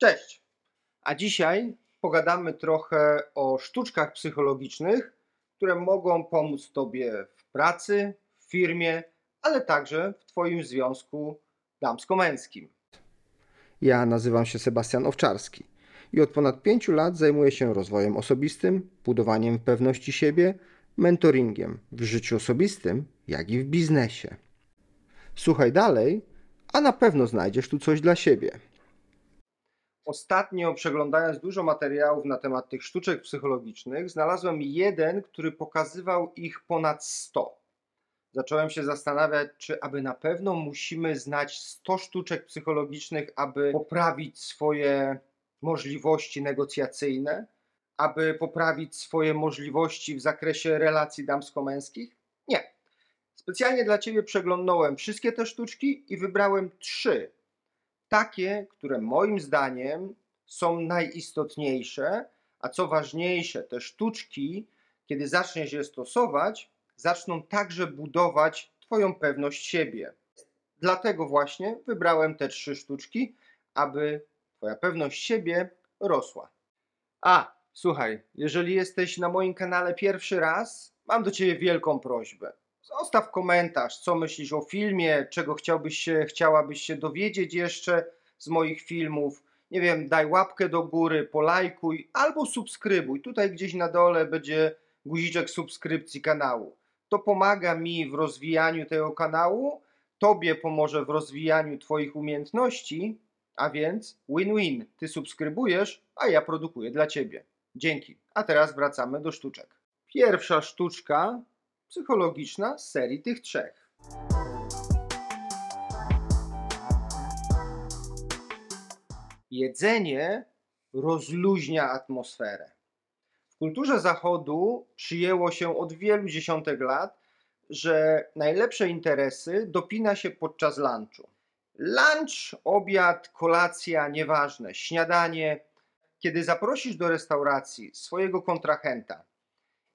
Cześć! A dzisiaj pogadamy trochę o sztuczkach psychologicznych, które mogą pomóc Tobie w pracy, w firmie, ale także w Twoim związku damsko-męskim. Ja nazywam się Sebastian Owczarski i od ponad pięciu lat zajmuję się rozwojem osobistym, budowaniem pewności siebie, mentoringiem w życiu osobistym, jak i w biznesie. Słuchaj dalej, a na pewno znajdziesz tu coś dla siebie. Ostatnio przeglądając dużo materiałów na temat tych sztuczek psychologicznych, znalazłem jeden, który pokazywał ich ponad 100. Zacząłem się zastanawiać, czy aby na pewno musimy znać 100 sztuczek psychologicznych, aby poprawić swoje możliwości negocjacyjne, aby poprawić swoje możliwości w zakresie relacji damsko-męskich? Nie. Specjalnie dla Ciebie przeglądnąłem wszystkie te sztuczki i wybrałem trzy. Takie, które moim zdaniem są najistotniejsze, a co ważniejsze, te sztuczki, kiedy zaczniesz je stosować, zaczną także budować Twoją pewność siebie. Dlatego właśnie wybrałem te trzy sztuczki, aby Twoja pewność siebie rosła. A, słuchaj, jeżeli jesteś na moim kanale pierwszy raz, mam do Ciebie wielką prośbę. Zostaw komentarz, co myślisz o filmie, czego chciałbyś się, chciałabyś się dowiedzieć jeszcze z moich filmów. Nie wiem, daj łapkę do góry, polajkuj albo subskrybuj. Tutaj gdzieś na dole będzie guziczek subskrypcji kanału. To pomaga mi w rozwijaniu tego kanału, Tobie pomoże w rozwijaniu Twoich umiejętności, a więc win-win. Ty subskrybujesz, a ja produkuję dla Ciebie. Dzięki. A teraz wracamy do sztuczek. Pierwsza sztuczka psychologiczna z serii tych trzech. Jedzenie rozluźnia atmosferę. W kulturze zachodu przyjęło się od wielu dziesiątek lat, że najlepsze interesy dopina się podczas lunchu. Lunch, obiad, kolacja, nieważne, śniadanie. Kiedy zaprosisz do restauracji swojego kontrahenta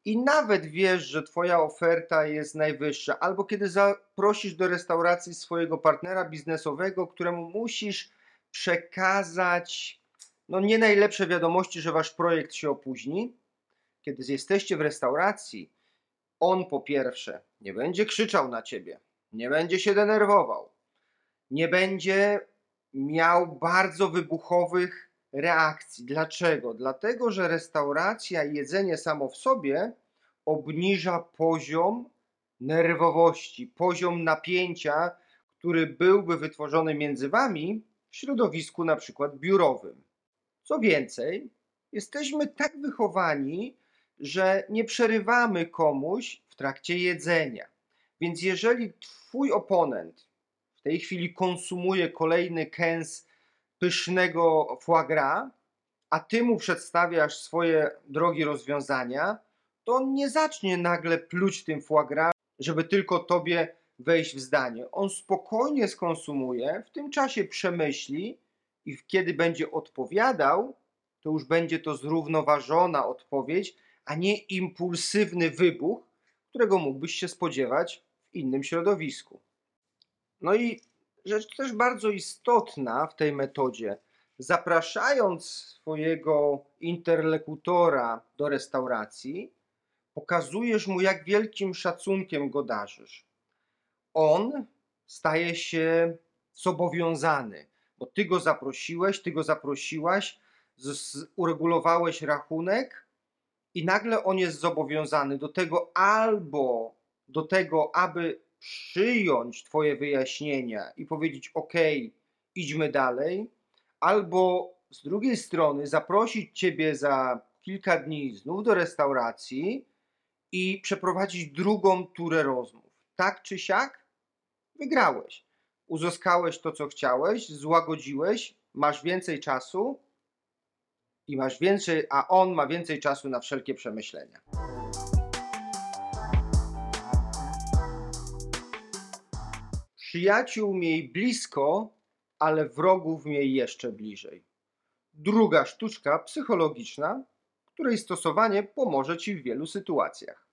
i nawet wiesz, że Twoja oferta jest najwyższa, albo kiedy zaprosisz do restauracji swojego partnera biznesowego, któremu musisz przekazać no, nie najlepsze wiadomości, że Wasz projekt się opóźni, kiedy jesteście w restauracji, on po pierwsze nie będzie krzyczał na Ciebie, nie będzie się denerwował, nie będzie miał bardzo wybuchowych reakcji. Dlaczego? Dlatego, że restauracja i jedzenie samo w sobie obniża poziom nerwowości, poziom napięcia, który byłby wytworzony między wami w środowisku na przykład biurowym. Co więcej, jesteśmy tak wychowani, że nie przerywamy komuś w trakcie jedzenia. Więc jeżeli twój oponent w tej chwili konsumuje kolejny kęs pysznego foie gras, a ty mu przedstawiasz swoje drogie rozwiązania, to on nie zacznie nagle pluć tym foie gras, żeby tylko tobie wejść w zdanie. On spokojnie skonsumuje, w tym czasie przemyśli i kiedy będzie odpowiadał, to już będzie to zrównoważona odpowiedź, a nie impulsywny wybuch, którego mógłbyś się spodziewać w innym środowisku. No i rzecz też bardzo istotna w tej metodzie. Zapraszając swojego interlokutora do restauracji, pokazujesz mu, jak wielkim szacunkiem go darzysz. On staje się zobowiązany, bo ty go zaprosiłeś, ty go zaprosiłaś, uregulowałeś rachunek i nagle on jest zobowiązany do tego albo do tego, aby przyjąć Twoje wyjaśnienia i powiedzieć: OK, idźmy dalej, albo z drugiej strony zaprosić Ciebie za kilka dni znów do restauracji i przeprowadzić drugą turę rozmów. Tak czy siak, wygrałeś. Uzyskałeś to, co chciałeś, złagodziłeś, masz więcej czasu i masz więcej, a on ma więcej czasu na wszelkie przemyślenia. Przyjaciół miej blisko, ale wrogów miej jeszcze bliżej. Druga sztuczka psychologiczna, której stosowanie pomoże Ci w wielu sytuacjach.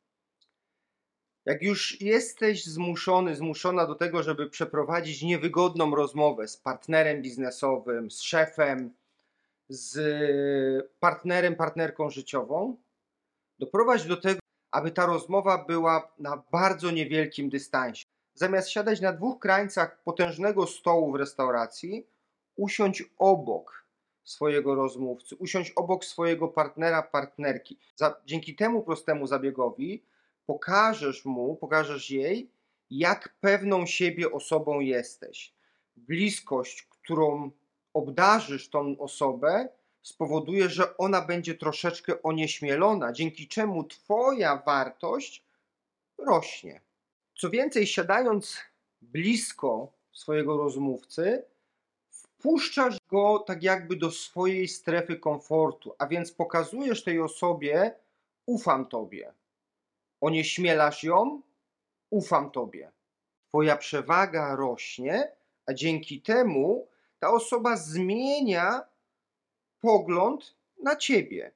Jak już jesteś zmuszony, zmuszona do tego, żeby przeprowadzić niewygodną rozmowę z partnerem biznesowym, z szefem, z partnerem, partnerką życiową, doprowadź do tego, aby ta rozmowa była na bardzo niewielkim dystansie. Zamiast siadać na dwóch krańcach potężnego stołu w restauracji, usiądź obok swojego rozmówcy, usiądź obok swojego partnera, partnerki. Za, dzięki temu prostemu zabiegowi pokażesz mu, pokażesz jej, jak pewną siebie osobą jesteś. Bliskość, którą obdarzysz tą osobę, spowoduje, że ona będzie troszeczkę onieśmielona, dzięki czemu Twoja wartość rośnie. Co więcej, siadając blisko swojego rozmówcy, wpuszczasz go tak jakby do swojej strefy komfortu, a więc pokazujesz tej osobie, ufam Tobie. Onieśmielasz ją, ufam Tobie. Twoja przewaga rośnie, a dzięki temu ta osoba zmienia pogląd na ciebie.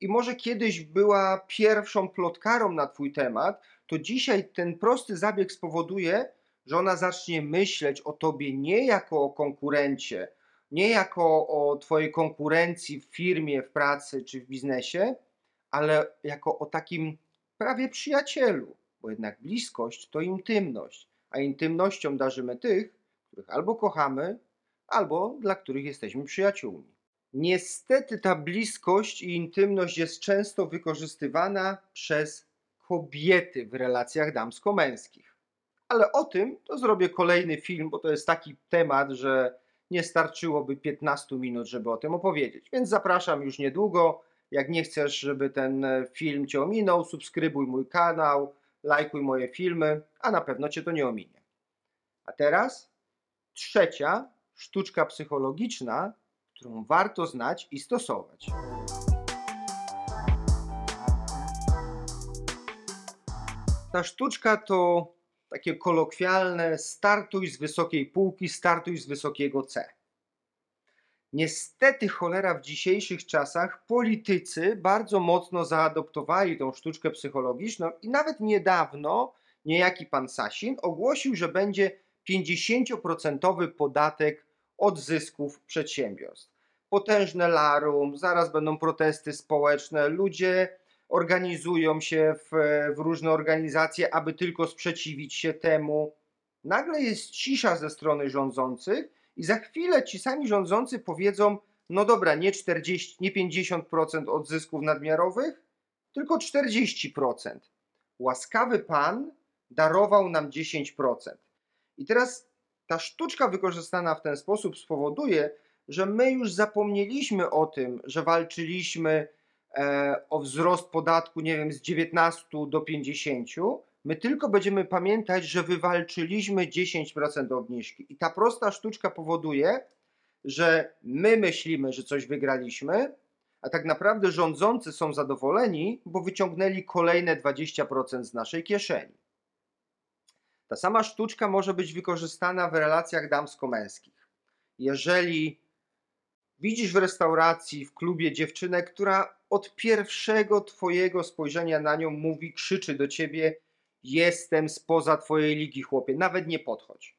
I może kiedyś była pierwszą plotkarą na twój temat, to dzisiaj ten prosty zabieg spowoduje, że ona zacznie myśleć o tobie nie jako o konkurencie, nie jako o twojej konkurencji w firmie, w pracy czy w biznesie, ale jako o takim prawie przyjacielu, bo jednak bliskość to intymność, a intymnością darzymy tych, których albo kochamy, albo dla których jesteśmy przyjaciółmi. Niestety ta bliskość i intymność jest często wykorzystywana przez kobiety w relacjach damsko-męskich. Ale o tym to zrobię kolejny film, bo to jest taki temat, że nie starczyłoby 15 minut, żeby o tym opowiedzieć. Więc zapraszam już niedługo. Jak nie chcesz, żeby ten film cię ominął, subskrybuj mój kanał, lajkuj moje filmy, a na pewno cię to nie ominie. A teraz trzecia sztuczka psychologiczna, którą warto znać i stosować. Ta sztuczka to takie kolokwialne startuj z wysokiej półki, startuj z wysokiego C. Niestety cholera w dzisiejszych czasach politycy bardzo mocno zaadoptowali tą sztuczkę psychologiczną i nawet niedawno niejaki pan Sasin ogłosił, że będzie 50% podatek od zysków przedsiębiorstw. Potężne larum, zaraz będą protesty społeczne, ludzie organizują się w, w różne organizacje, aby tylko sprzeciwić się temu. Nagle jest cisza ze strony rządzących i za chwilę ci sami rządzący powiedzą: No dobra, nie 40, nie 50% od zysków nadmiarowych, tylko 40%. Łaskawy pan darował nam 10%. I teraz ta sztuczka wykorzystana w ten sposób spowoduje, że my już zapomnieliśmy o tym, że walczyliśmy o wzrost podatku, nie wiem, z 19 do 50. My tylko będziemy pamiętać, że wywalczyliśmy 10% obniżki. I ta prosta sztuczka powoduje, że my myślimy, że coś wygraliśmy, a tak naprawdę rządzący są zadowoleni, bo wyciągnęli kolejne 20% z naszej kieszeni. Ta sama sztuczka może być wykorzystana w relacjach damsko-męskich. Jeżeli widzisz w restauracji, w klubie dziewczynę, która od pierwszego twojego spojrzenia na nią mówi, krzyczy do ciebie: Jestem spoza twojej ligi, chłopie, nawet nie podchodź.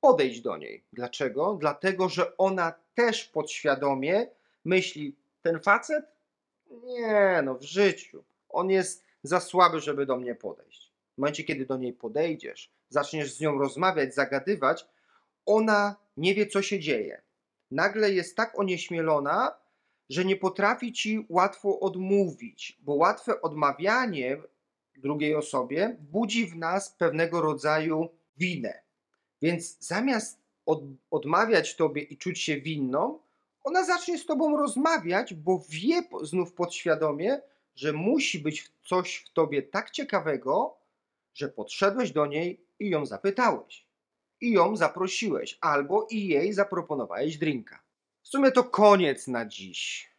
Podejdź do niej. Dlaczego? Dlatego, że ona też podświadomie myśli: Ten facet? Nie, no w życiu. On jest za słaby, żeby do mnie podejść. W momencie, kiedy do niej podejdziesz, zaczniesz z nią rozmawiać, zagadywać, ona nie wie, co się dzieje. Nagle jest tak onieśmielona, że nie potrafi ci łatwo odmówić, bo łatwe odmawianie drugiej osobie budzi w nas pewnego rodzaju winę. Więc zamiast od, odmawiać tobie i czuć się winną, ona zacznie z tobą rozmawiać, bo wie znów podświadomie, że musi być coś w tobie tak ciekawego, że podszedłeś do niej i ją zapytałeś. I ją zaprosiłeś, albo i jej zaproponowałeś drinka. W sumie to koniec na dziś.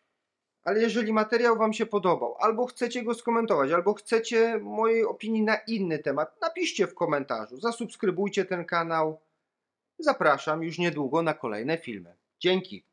Ale jeżeli materiał Wam się podobał, albo chcecie go skomentować, albo chcecie mojej opinii na inny temat, napiszcie w komentarzu, zasubskrybujcie ten kanał. Zapraszam już niedługo na kolejne filmy. Dzięki.